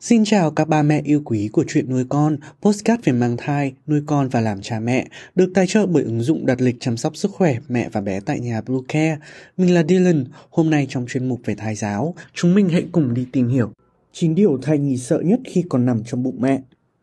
Xin chào các ba mẹ yêu quý của chuyện nuôi con, postcard về mang thai, nuôi con và làm cha mẹ, được tài trợ bởi ứng dụng đặt lịch chăm sóc sức khỏe mẹ và bé tại nhà Blue Care. Mình là Dylan, hôm nay trong chuyên mục về thai giáo, chúng mình hãy cùng đi tìm hiểu 9 điều thai nhì sợ nhất khi còn nằm trong bụng mẹ.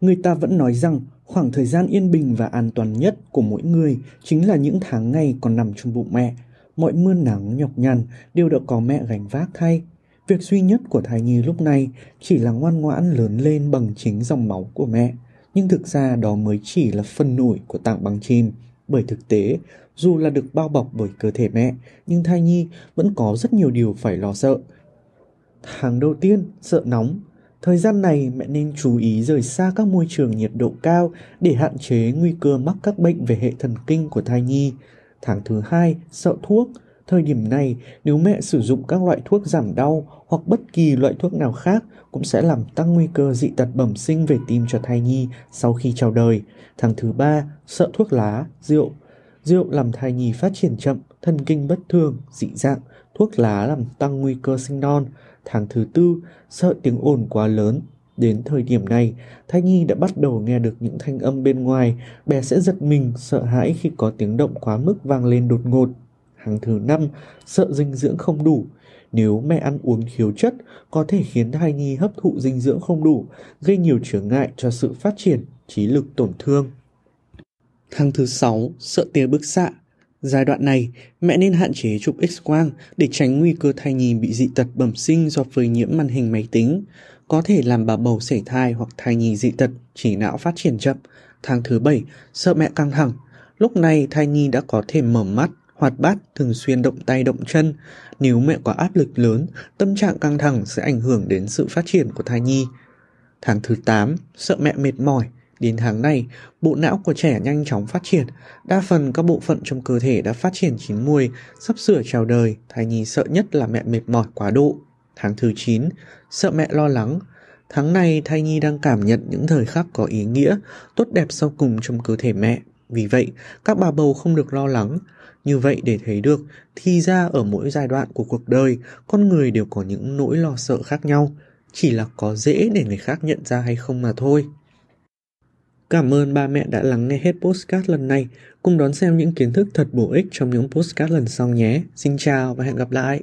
Người ta vẫn nói rằng khoảng thời gian yên bình và an toàn nhất của mỗi người chính là những tháng ngày còn nằm trong bụng mẹ. Mọi mưa nắng nhọc nhằn đều đã có mẹ gánh vác thay. Việc duy nhất của thai nhi lúc này chỉ là ngoan ngoãn lớn lên bằng chính dòng máu của mẹ. Nhưng thực ra đó mới chỉ là phần nổi của tảng băng chìm. Bởi thực tế, dù là được bao bọc bởi cơ thể mẹ, nhưng thai nhi vẫn có rất nhiều điều phải lo sợ. Tháng đầu tiên, sợ nóng, Thời gian này mẹ nên chú ý rời xa các môi trường nhiệt độ cao để hạn chế nguy cơ mắc các bệnh về hệ thần kinh của thai nhi. Tháng thứ hai, sợ thuốc. Thời điểm này, nếu mẹ sử dụng các loại thuốc giảm đau hoặc bất kỳ loại thuốc nào khác cũng sẽ làm tăng nguy cơ dị tật bẩm sinh về tim cho thai nhi sau khi chào đời. Tháng thứ ba, sợ thuốc lá, rượu. Rượu làm thai nhi phát triển chậm, thần kinh bất thường, dị dạng, thuốc lá làm tăng nguy cơ sinh non. Tháng thứ tư, sợ tiếng ồn quá lớn. Đến thời điểm này, thai nhi đã bắt đầu nghe được những thanh âm bên ngoài, bé sẽ giật mình, sợ hãi khi có tiếng động quá mức vang lên đột ngột. Tháng thứ năm, sợ dinh dưỡng không đủ. Nếu mẹ ăn uống thiếu chất, có thể khiến thai nhi hấp thụ dinh dưỡng không đủ, gây nhiều trở ngại cho sự phát triển, trí lực tổn thương. Tháng thứ sáu, sợ tia bức xạ. Giai đoạn này, mẹ nên hạn chế chụp X-quang để tránh nguy cơ thai nhi bị dị tật bẩm sinh do phơi nhiễm màn hình máy tính, có thể làm bà bầu sảy thai hoặc thai nhi dị tật, chỉ não phát triển chậm. Tháng thứ bảy, sợ mẹ căng thẳng. Lúc này thai nhi đã có thể mở mắt, hoạt bát, thường xuyên động tay động chân. Nếu mẹ có áp lực lớn, tâm trạng căng thẳng sẽ ảnh hưởng đến sự phát triển của thai nhi. Tháng thứ 8, sợ mẹ mệt mỏi. Đến tháng này, bộ não của trẻ nhanh chóng phát triển, đa phần các bộ phận trong cơ thể đã phát triển chín muồi, sắp sửa chào đời, thai nhi sợ nhất là mẹ mệt mỏi quá độ. Tháng thứ 9, sợ mẹ lo lắng. Tháng này thai nhi đang cảm nhận những thời khắc có ý nghĩa, tốt đẹp sau cùng trong cơ thể mẹ. Vì vậy, các bà bầu không được lo lắng. Như vậy để thấy được, thì ra ở mỗi giai đoạn của cuộc đời, con người đều có những nỗi lo sợ khác nhau. Chỉ là có dễ để người khác nhận ra hay không mà thôi. Cảm ơn ba mẹ đã lắng nghe hết postcard lần này. Cùng đón xem những kiến thức thật bổ ích trong những postcard lần sau nhé. Xin chào và hẹn gặp lại.